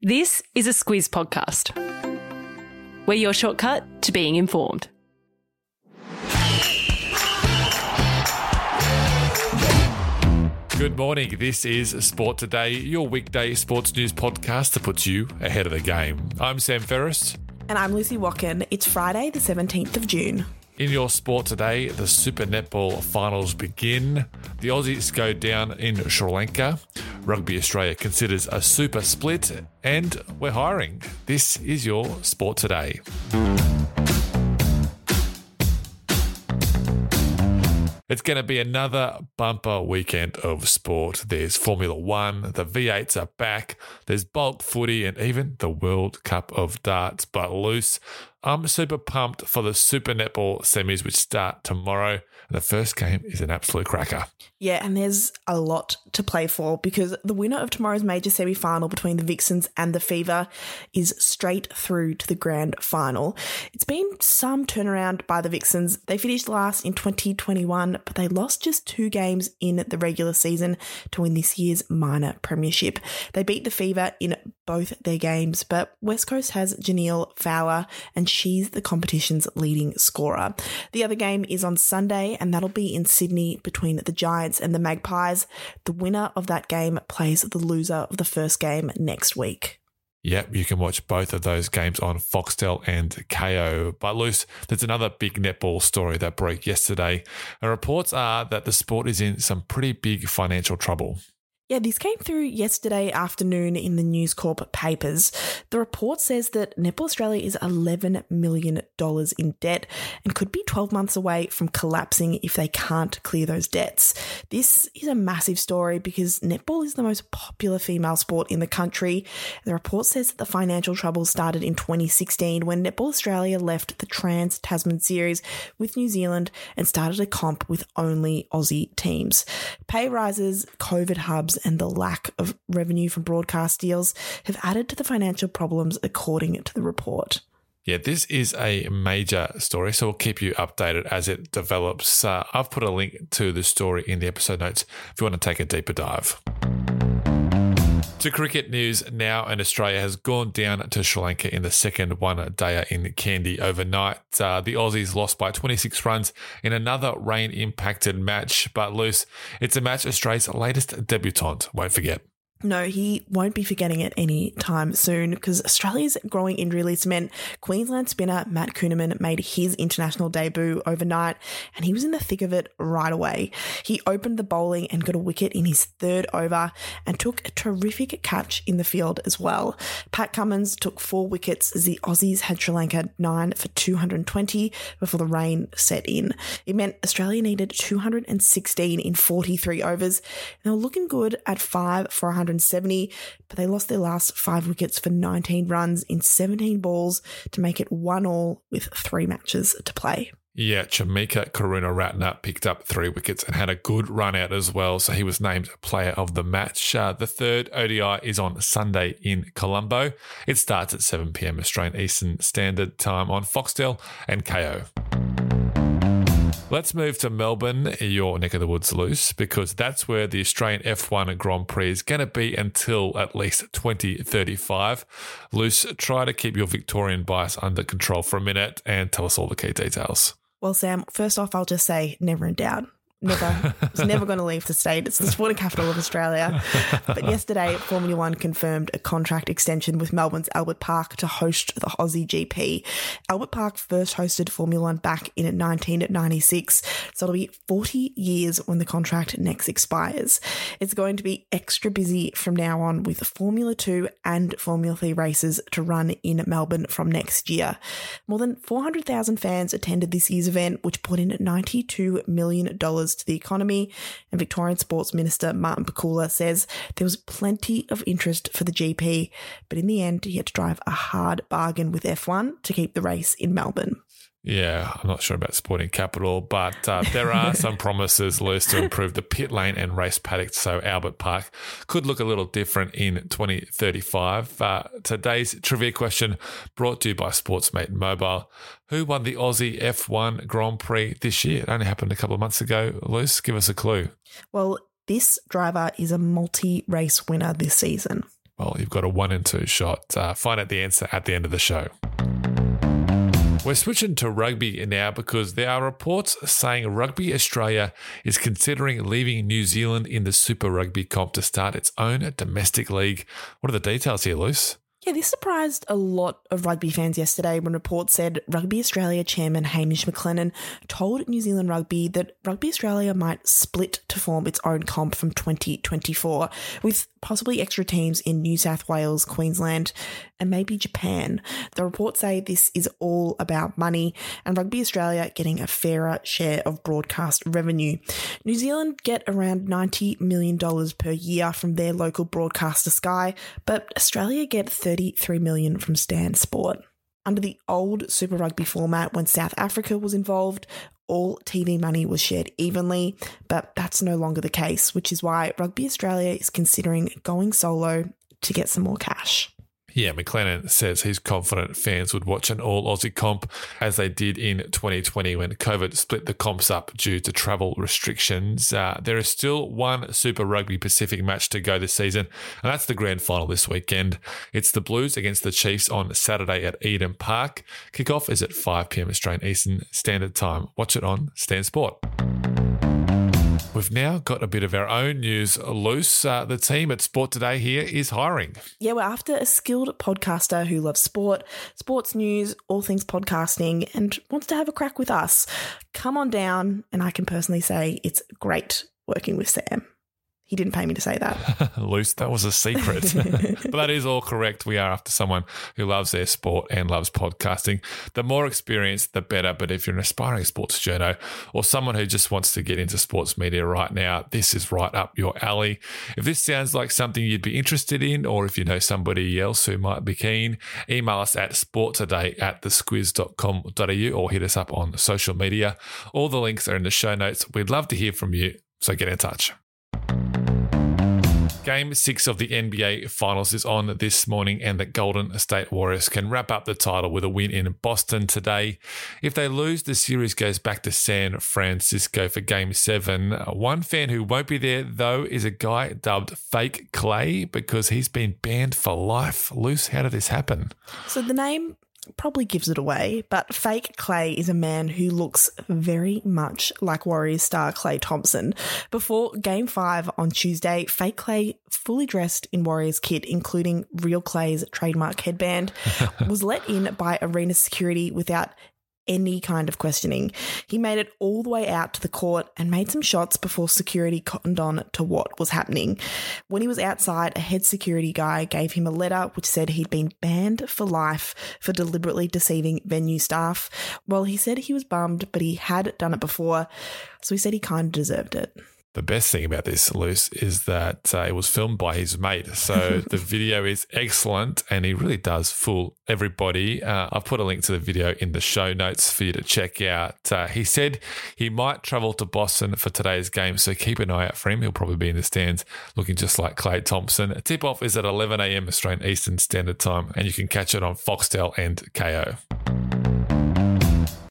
This is a Squiz podcast. We're your shortcut to being informed. Good morning. This is Sport Today, your weekday sports news podcast that puts you ahead of the game. I'm Sam Ferris. And I'm Lucy Watkin. It's Friday, the 17th of June. In your sport today, the Super Netball finals begin. The Aussies go down in Sri Lanka. Rugby Australia considers a super split, and we're hiring. This is your sport today. It's going to be another bumper weekend of sport. There's Formula One, the V8s are back, there's bulk footy, and even the World Cup of Darts. But Luce, I'm super pumped for the Super Netball semis, which start tomorrow. The first game is an absolute cracker. Yeah, and there's a lot to play for because the winner of tomorrow's major semi final between the Vixens and the Fever is straight through to the grand final. It's been some turnaround by the Vixens. They finished last in 2021, but they lost just two games in the regular season to win this year's minor premiership. They beat the Fever in both their games, but West Coast has Jhaniele Fowler, and she's the competition's leading scorer. The other game is on Sunday, and that'll be in Sydney between the Giants and the Magpies. The winner of that game plays the loser of the first game next week. Yep, you can watch both of those games on Foxtel and Kayo. But Luce, there's another big netball story that broke yesterday. And reports are that the sport is in some pretty big financial trouble. Yeah, this came through yesterday afternoon in the News Corp papers. The report says that Netball Australia is $11 million in debt and could be 12 months away from collapsing if they can't clear those debts. This is a massive story because netball is the most popular female sport in the country. The report says that the financial troubles started in 2016 when Netball Australia left the Trans Tasman Series with New Zealand and started a comp with only Aussie teams. Pay rises, COVID hubs, and the lack of revenue from broadcast deals have added to the financial problems, according to the report. Yeah, this is a major story, so we'll keep you updated as it develops. Uh, I've put a link to the story in the episode notes if you want to take a deeper dive. To cricket news now, and Australia has gone down to Sri Lanka in the second one day in Kandy overnight. Uh, the Aussies lost by 26 runs in another rain impacted match, but Luce. It's a match Australia's latest debutant won't forget. No, he won't be forgetting it any time soon because Australia's growing injury list meant Queensland spinner Matt Kuhnemann made his international debut overnight and he was in the thick of it right away. He opened the bowling and got a wicket in his third over and took a terrific catch in the field as well. Pat Cummins took four wickets as the Aussies had Sri Lanka nine for 220 before the rain set in. It meant Australia needed 216 in 43 overs. They were looking good at five for 100. 170, but they lost their last five wickets for 19 runs in 17 balls to make it one all with three matches to play. Yeah, Chamika Karunaratne picked up three wickets and had a good run out as well. So he was named player of the match. Uh, the third ODI is on Sunday in Colombo. It starts at 7 p.m. Australian Eastern Standard Time on Foxtel and Kayo. Let's move to Melbourne, your neck of the woods, Luce, because that's where the Australian F1 Grand Prix is going to be until at least 2035. Luce, try to keep your Victorian bias under control for a minute and tell us all the key details. Well, Sam, first off, I'll just say never in doubt. Never. was never going to leave the state. It's the sporting capital of Australia. But yesterday, Formula One confirmed a contract extension with Melbourne's Albert Park to host the Aussie GP. Albert Park first hosted Formula One back in 1996, so it'll be 40 years when the contract next expires. It's going to be extra busy from now on with Formula 2 and Formula 3 races to run in Melbourne from next year. More than 400,000 fans attended this year's event, which put in $92 million to the economy. And Victorian Sports Minister Martin Pakula says there was plenty of interest for the GP, but in the end, he had to drive a hard bargain with F1 to keep the race in Melbourne. Yeah, I'm not sure about sporting capital, but uh, there are some promises Luce to improve the pit lane and race paddock. So Albert Park could look a little different in 2035. Uh, today's trivia question brought to you by Sportsmate Mobile. Who won the Aussie F1 Grand Prix this year? It only happened a couple of months ago. Luce, give us a clue. Well, this driver is a multi race winner this season. Well, you've got a one and two shot. Uh, find out the answer at the end of the show. We're switching to rugby now because there are reports saying Rugby Australia is considering leaving New Zealand in the Super Rugby comp to start its own domestic league. What are the details here, Luce? Yeah, this surprised a lot of rugby fans yesterday when reports said Rugby Australia chairman Hamish McLennan told New Zealand Rugby that Rugby Australia might split to form its own comp from 2024, with possibly extra teams in New South Wales, Queensland, and maybe Japan. The reports say this is all about money and Rugby Australia getting a fairer share of broadcast revenue. New Zealand get around $90 million per year from their local broadcaster Sky, but Australia get 33 million from Stan Sport. Under the old Super Rugby format, when South Africa was involved, all TV money was shared evenly, but that's no longer the case, which is why Rugby Australia is considering going solo to get some more cash. Yeah, McLennan says he's confident fans would watch an all Aussie comp as they did in 2020 when COVID split the comps up due to travel restrictions. Uh, there is still one Super Rugby Pacific match to go this season, and that's the grand final this weekend. It's the Blues against the Chiefs on Saturday at Eden Park. Kickoff is at 5 pm Australian Eastern Standard Time. Watch it on Stan Sport. We've now got a bit of our own news Luce. Uh, the team at Sport Today here is hiring. Yeah, we're after a skilled podcaster who loves sport, sports news, all things podcasting, and wants to have a crack with us. Come on down, and I can personally say it's great working with Sam. He didn't pay me to say that. Luce, that was a secret. but that is all correct. We are after someone who loves their sport and loves podcasting. The more experience, the better. But if you're an aspiring sports journo or someone who just wants to get into sports media right now, this is right up your alley. If this sounds like something you'd be interested in, or if you know somebody else who might be keen, email us at sporttoday at thesquiz.com.au or hit us up on social media. All the links are in the show notes. We'd love to hear from you, so get in touch. Game six of the NBA Finals is on this morning, and the Golden State Warriors can wrap up the title with a win in Boston today. If they lose, the series goes back to San Francisco for Game seven. One fan who won't be there, though, is a guy dubbed Fake Clay because he's been banned for life. Luce, how did this happen? So the name probably gives it away, but Fake Clay is a man who looks very much like Warriors star Klay Thompson. Before game five on Tuesday, Fake Clay, fully dressed in Warriors kit, including Real Klay's trademark headband, was let in by arena security without any kind of questioning. He made it all the way out to the court and made some shots before security cottoned on to what was happening. When he was outside, a head security guy gave him a letter which said he'd been banned for life for deliberately deceiving venue staff. Well, he said he was bummed, but he had done it before, so he said he kind of deserved it. The best thing about this, Luce, is that uh, it was filmed by his mate. So the video is excellent and he really does fool everybody. Uh, I've put a link to the video in the show notes for you to check out. Uh, he said he might travel to Boston for today's game, so keep an eye out for him. He'll probably be in the stands looking just like Klay Thompson. Tip off is at 11 a.m. Australian Eastern Standard Time, and you can catch it on Foxtel and Kayo.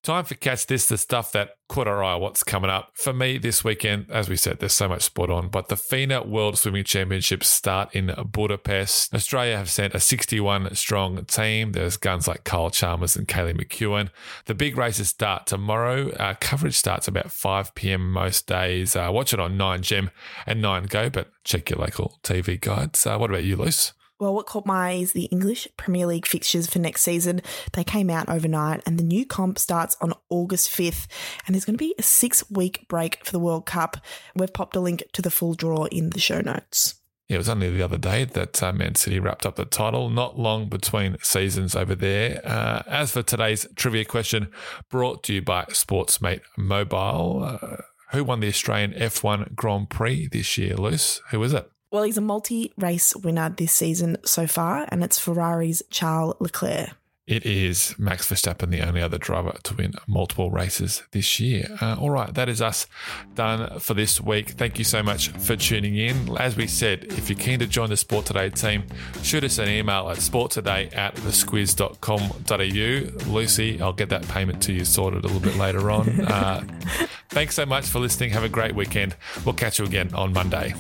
Time for Catch This, the stuff that caught our eye, what's coming up. For me this weekend, as we said, there's so much sport on, but the FINA World Swimming Championships start in Budapest. Australia have sent a 61 strong team. There's guns like Kyle Chalmers and Kaylee McKeown. The big races start tomorrow. Uh, coverage starts about 5 p.m. most days. Uh, watch it on 9gem and 9go, but check your local TV guides. Uh, what about you, Luce? Well, what caught my eye is the English Premier League fixtures for next season. They came out overnight, and the new comp starts on August 5th. And there's going to be a six week break for the World Cup. We've popped a link to the full draw in the show notes. Yeah, it was only the other day that uh, Man City wrapped up the title. Not long between seasons over there. Uh, as for today's trivia question, brought to you by Sportsmate Mobile, uh, who won the Australian F1 Grand Prix this year, Luce? Who is it? Well, he's a multi race winner this season so far, and it's Ferrari's Charles Leclerc. It is Max Verstappen, the only other driver to win multiple races this year. Uh, all right, that is us done for this week. Thank you so much for tuning in. As we said, if you're keen to join the Sport Today team, shoot us an email at sporttoday at thesquiz.com.au. Lucy, I'll get that payment to you sorted a little bit later on. Uh, thanks so much for listening. Have a great weekend. We'll catch you again on Monday.